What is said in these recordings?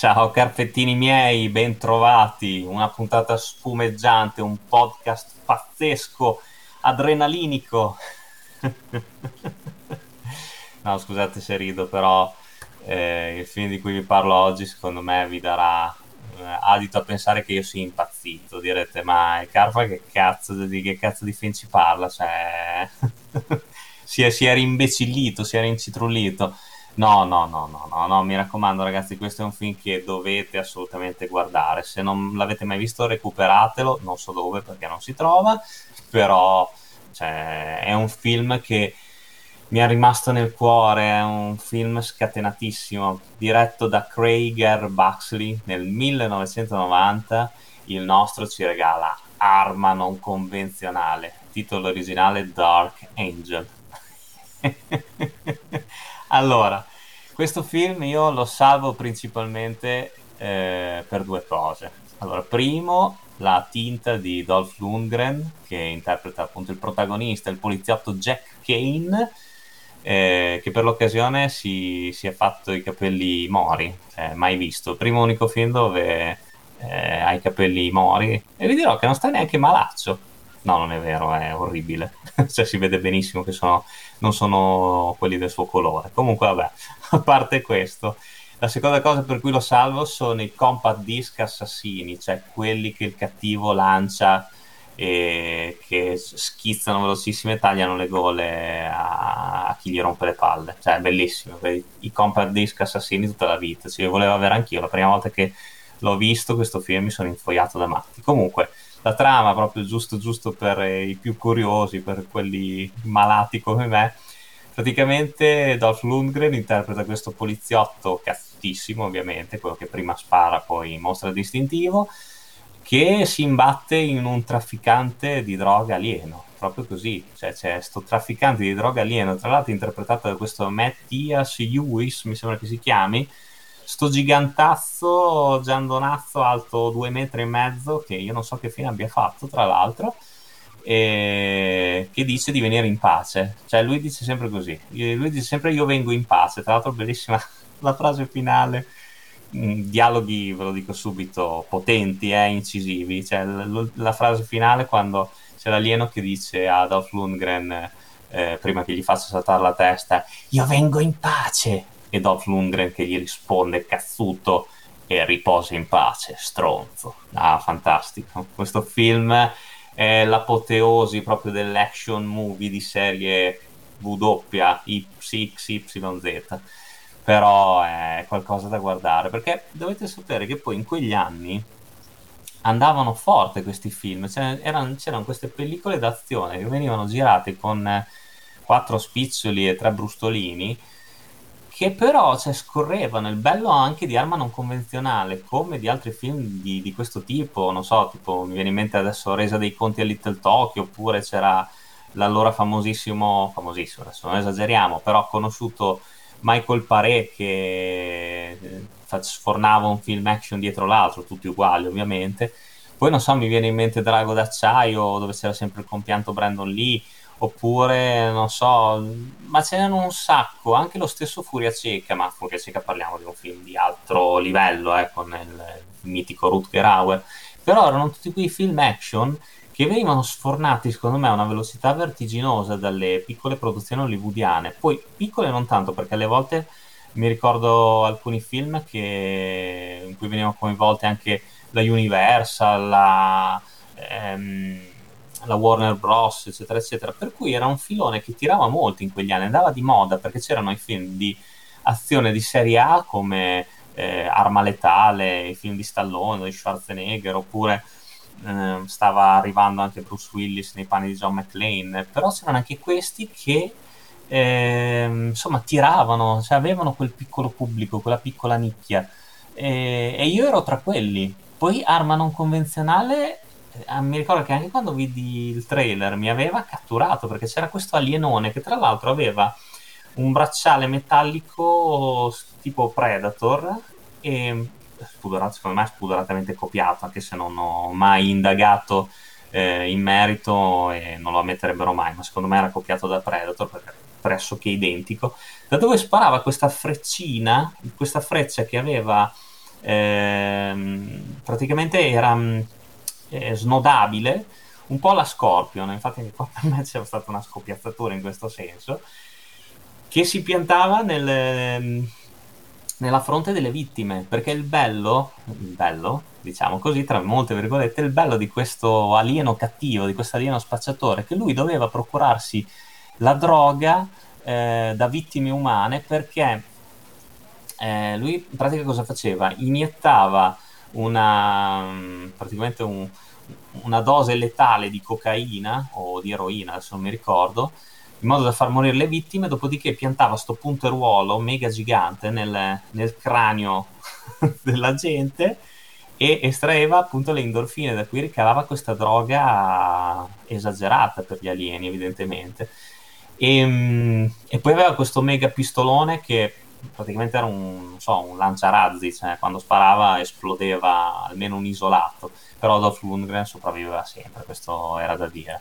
Ciao carpettini miei, ben trovati. Una puntata spumeggiante, un podcast pazzesco, adrenalinico. no, scusate se rido, però eh, il film di cui vi parlo oggi secondo me vi darà eh, adito a pensare che io sia impazzito. Direte, ma Carfa che cazzo di, che cazzo di film ci parla? Cioè, si, è, si è rimbecillito, si è rincitrullito. No, no, no, no, no, no, mi raccomando ragazzi, questo è un film che dovete assolutamente guardare. Se non l'avete mai visto, recuperatelo, non so dove perché non si trova, però cioè, è un film che mi è rimasto nel cuore, è un film scatenatissimo, diretto da Craig Buxley nel 1990. Il nostro ci regala Arma non convenzionale, titolo originale Dark Angel. allora, questo film io lo salvo principalmente eh, per due cose. Allora, primo, la tinta di Dolph Lundgren, che interpreta appunto il protagonista, il poliziotto Jack Kane, eh, che per l'occasione si, si, è fatto i capelli mori, cioè, mai visto. Primo unico film dove eh, ha i capelli mori e vi dirò che non sta neanche malaccio. No, non è vero, è orribile. cioè, si vede benissimo che sono, non sono quelli del suo colore. Comunque, vabbè, a parte questo, la seconda cosa per cui lo salvo sono i compact disc assassini, cioè quelli che il cattivo lancia e che schizzano velocissime e tagliano le gole a, a, chi gli rompe le palle. Cioè, è bellissimo. I compact disc assassini tutta la vita. Ci volevo avere anch'io. La prima volta che l'ho visto questo film mi sono infoiato da matti. Comunque, la trama proprio giusto giusto per i più curiosi, per quelli malati come me. Praticamente Dolph Lundgren interpreta questo poliziotto cazzutissimo, ovviamente, quello che prima spara, poi mostra distintivo, che si imbatte in un trafficante di droga alieno, proprio così. Cioè c'è questo trafficante di droga alieno, tra l'altro interpretato da questo Mattias Lewis, mi sembra che si chiami, sto gigantazzo giandonazzo alto due metri e mezzo che io non so che fine abbia fatto tra l'altro e che dice di venire in pace. Cioè lui dice sempre così. Lui dice sempre io vengo in pace. Tra l'altro bellissima la frase finale. Mm, dialoghi ve lo dico subito potenti e eh, incisivi. Cioè l- la frase finale quando c'è l'alieno che dice a Dolph Lundgren eh, prima che gli faccia saltare la testa io vengo in pace e Dolph Lundgren che gli risponde cazzuto e riposa in pace, stronzo. Ah, fantastico. Questo film è l'apoteosi proprio dell'action movie di serie W, XYZ. Però è qualcosa da guardare perché dovete sapere che poi in quegli anni andavano forte questi film, cioè, erano, c'erano queste pellicole d'azione che venivano girate con quattro spiccioli e tre brustolini che però cioè, scorrevano il bello anche di arma non convenzionale, come di altri film di, di, questo tipo, non so, tipo mi viene in mente adesso Resa dei Conti a Little Tokyo, oppure c'era l'allora famosissimo, famosissimo, adesso non esageriamo, però conosciuto Michael Paré che eh, sfornava un film action dietro l'altro, tutti uguali ovviamente. Poi non so, mi viene in mente Drago d'acciaio, dove c'era sempre il compianto Brandon Lee oppure non so, ma ce n'erano un sacco, anche lo stesso Furia Cieca, ma Furia Cieca parliamo di un film di altro livello, eh, con il, mitico Rutger Hauer, però erano tutti quei film action che venivano sfornati secondo me a una velocità vertiginosa dalle piccole produzioni hollywoodiane, poi piccole non tanto perché alle volte mi ricordo alcuni film che, in cui venivano coinvolte anche la Universal, la... Ehm, la Warner Bros, eccetera, eccetera. Per cui era un filone che tirava molto in quegli anni, andava di moda perché c'erano i film di azione di serie A come eh, Arma Letale, i film di Stallone, di Schwarzenegger, oppure eh, stava arrivando anche Bruce Willis nei panni di John McClane, però c'erano anche questi che eh, insomma tiravano, cioè avevano quel piccolo pubblico, quella piccola nicchia. E, e io ero tra quelli. Poi arma non convenzionale eh, mi ricordo che anche quando vidi il trailer mi aveva catturato perché c'era questo alienone che tra l'altro aveva un bracciale metallico tipo Predator e spudorato, secondo me spudoratamente copiato anche se non ho mai indagato eh, in merito e non lo ammetterebbero mai ma secondo me era copiato da Predator perché pressoché identico. Da dove sparava questa freccina questa freccia che aveva ehm, praticamente era mm, eh, snodabile un po' la Scorpion, infatti per me c'è stata una scoppiazzatura in questo senso, che si piantava nel, ehm, nella fronte delle vittime, perché il bello, il bello, diciamo così, tra molte virgolette, il bello di questo alieno cattivo, di questo alieno spacciatore, che lui doveva procurarsi la droga eh, da vittime umane perché eh, lui in pratica cosa faceva? Iniettava una, praticamente un, una dose letale di cocaina o di eroina, adesso non mi ricordo, in modo da far morire le vittime, dopodiché piantava sto punteruolo mega gigante nel, nel cranio della gente e estraeva appunto le endorfine da cui ricavava questa droga esagerata per gli alieni evidentemente. E, ehm, e poi aveva questo mega pistolone che praticamente era un, so, un lanciarazzi, cioè quando sparava esplodeva almeno un isolato, però Dolph Lundgren sopravviveva sempre, questo era da dire.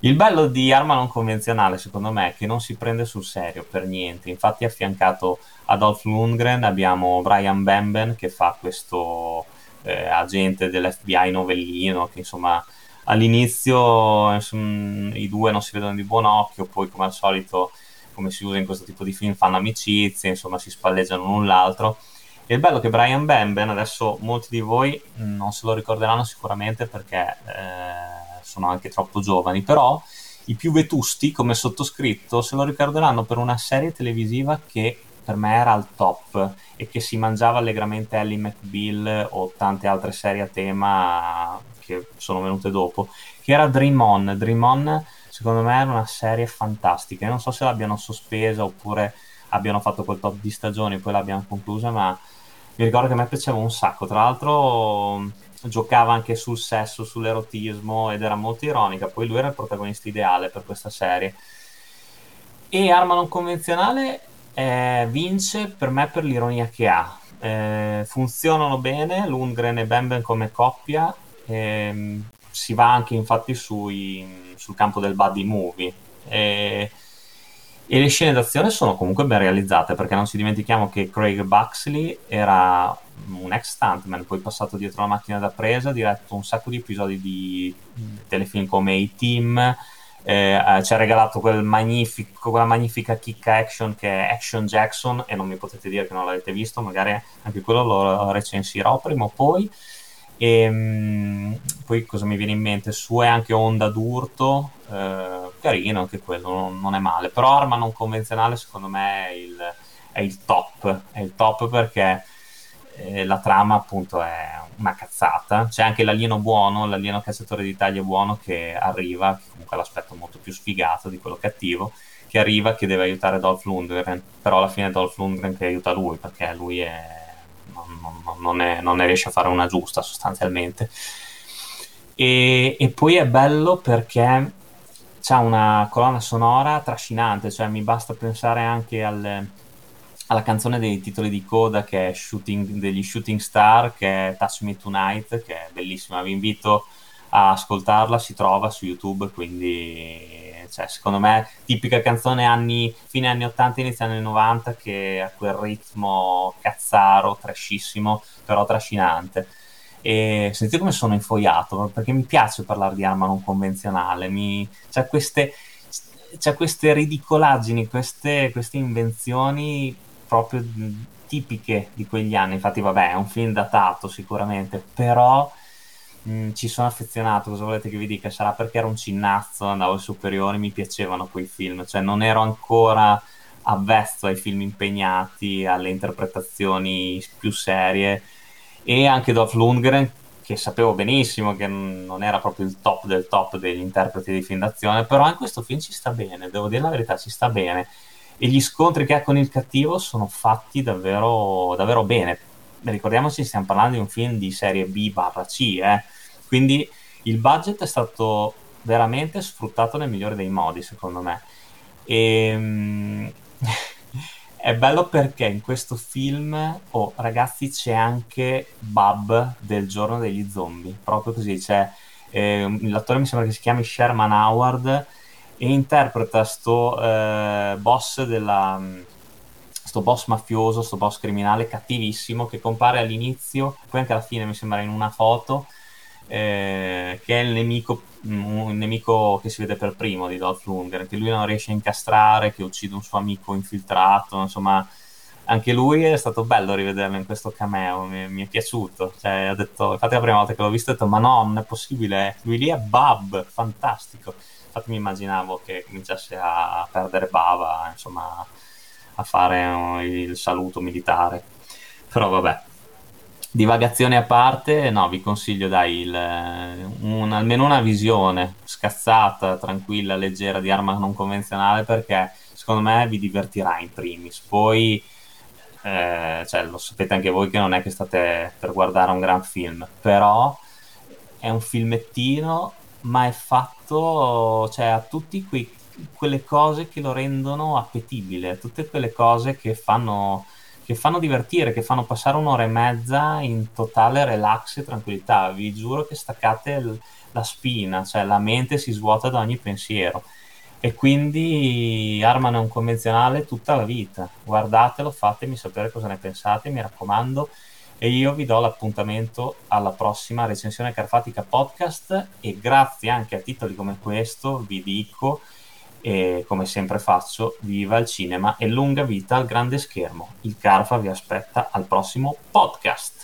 Il bello di arma non convenzionale, secondo me, è che non si prende sul serio per niente. Infatti, affiancato a Dolph Lundgren abbiamo Brian Bamben che fa questo eh, agente dell'FBI novellino, che insomma all'inizio insomma, i due non si vedono di buon occhio, poi come al solito come si usa in questo tipo di film, fanno amicizie, insomma si spalleggiano l'un l'altro. E il bello è che Brian Bamben, adesso molti di voi non se lo ricorderanno sicuramente perché eh, sono anche troppo giovani, però i più vetusti come sottoscritto se lo ricorderanno per una serie televisiva che per me era al top e che si mangiava allegramente Ellie McBeal o tante altre serie a tema che sono venute dopo, che era Dream On. Dream On secondo me era una serie fantastica. Io non so se l'abbiano sospesa oppure abbiano fatto quel top di stagioni e poi l'abbiano conclusa, ma mi ricordo che a me piaceva un sacco. Tra l'altro giocava anche sul sesso, sull'erotismo ed era molto ironica. Poi lui era il protagonista ideale per questa serie. E Arma non convenzionale eh, vince per me per l'ironia che ha. Eh, funzionano bene Lundgren e Bemben come coppia. Eh, si va anche infatti sui, sul campo del buddy movie. E, e, le scene d'azione sono comunque ben realizzate perché non ci dimentichiamo che Craig Buxley era un ex stuntman poi passato dietro la macchina da presa ha diretto un sacco di episodi di telefilm come A-Team eh, ci ha regalato quel quella magnifica kick action che è Action Jackson e non mi potete dire che non l'avete visto magari anche quello lo recensirò prima o poi e ehm, poi cosa mi viene in mente? Su è anche Onda d'Urto, eh, carino anche quello, non, non, è male. Però arma non convenzionale secondo me è il, è il top, è il top perché eh, la trama appunto è una cazzata. C'è anche l'alieno buono, l'alieno cacciatore d'Italia buono che arriva, che comunque è l'aspetto molto più sfigato di quello cattivo, che arriva che deve aiutare Dolph Lundgren, però alla fine è Dolph Lundgren che aiuta lui perché lui è non, non, è, non, ne riesce a fare una giusta sostanzialmente. E, e poi è bello perché c'ha una colonna sonora trascinante, cioè mi basta pensare anche al, alla canzone dei titoli di coda che è shooting, degli Shooting Star, che è Touch Me Tonight, che è bellissima. Vi invito a ascoltarla, si trova su YouTube, quindi cioè, secondo me tipica canzone anni, fine anni 80, inizio anni 90 che ha quel ritmo cazzaro, trashissimo, però trascinante. E sentite come sono infoiato, perché mi piace parlare di arma non convenzionale, mi... c'è queste c'è queste ridicolaggini, queste, queste, invenzioni proprio tipiche di quegli anni. Infatti, vabbè, è un film datato sicuramente, però Mm, ci sono affezionato, cosa volete che vi dica? Sarà perché ero un cinnazzo, andavo ai superiori, mi piacevano quei film, cioè non ero ancora avvezzo ai film impegnati, alle interpretazioni più serie e anche Dolph Lundgren che sapevo benissimo che non era proprio il top del top degli interpreti di film d'azione, però in questo film ci sta bene, devo dire la verità, ci sta bene. E gli scontri che ha con il cattivo sono fatti davvero, davvero bene. Ricordiamoci, stiamo parlando di un film di serie B barra C, eh? Quindi il budget è stato veramente sfruttato nel migliore dei modi, secondo me. E, um, è bello perché in questo film, oh ragazzi, c'è anche Bub del giorno degli zombie, proprio così, c'è eh, l'attore mi sembra che si chiami Sherman Howard e interpreta sto eh, boss della sto boss mafioso, sto boss criminale cattivissimo che compare all'inizio, poi anche alla fine mi sembra in una foto, eh, che è il nemico, un nemico che si vede per primo di Dolph Lundgren, che lui non riesce a incastrare, che uccide un suo amico infiltrato, insomma anche lui è stato bello rivederlo in questo cameo, mi, mi è piaciuto. Cioè, detto, infatti la prima volta che l'ho visto ho detto, ma no, non è possibile, lui lì è Bab, fantastico. Infatti mi immaginavo che cominciasse a perdere bava, insomma, a fare il saluto militare. Però vabbè, divagazioni a parte, no, vi consiglio dai, il, un, almeno una visione scazzata, tranquilla, leggera di arma non convenzionale perché secondo me vi divertirà in primis. Poi eh, cioè, lo sapete anche voi che non è che state per guardare un gran film, però è un filmettino, ma è fatto, cioè, a tutte quelle cose che lo rendono appetibile, tutte quelle cose che fanno, che fanno divertire, che fanno passare un'ora e mezza in totale relax e tranquillità. Vi giuro che staccate l- la spina, cioè la mente si svuota da ogni pensiero e quindi arma non convenzionale tutta la vita. Guardatelo, fatemi sapere cosa ne pensate, mi raccomando. E io vi do l'appuntamento alla prossima recensione Carfatica Podcast e grazie anche a titoli come questo vi dico, e come sempre faccio, viva il cinema e lunga vita al grande schermo. Il Carfa vi aspetta al prossimo podcast.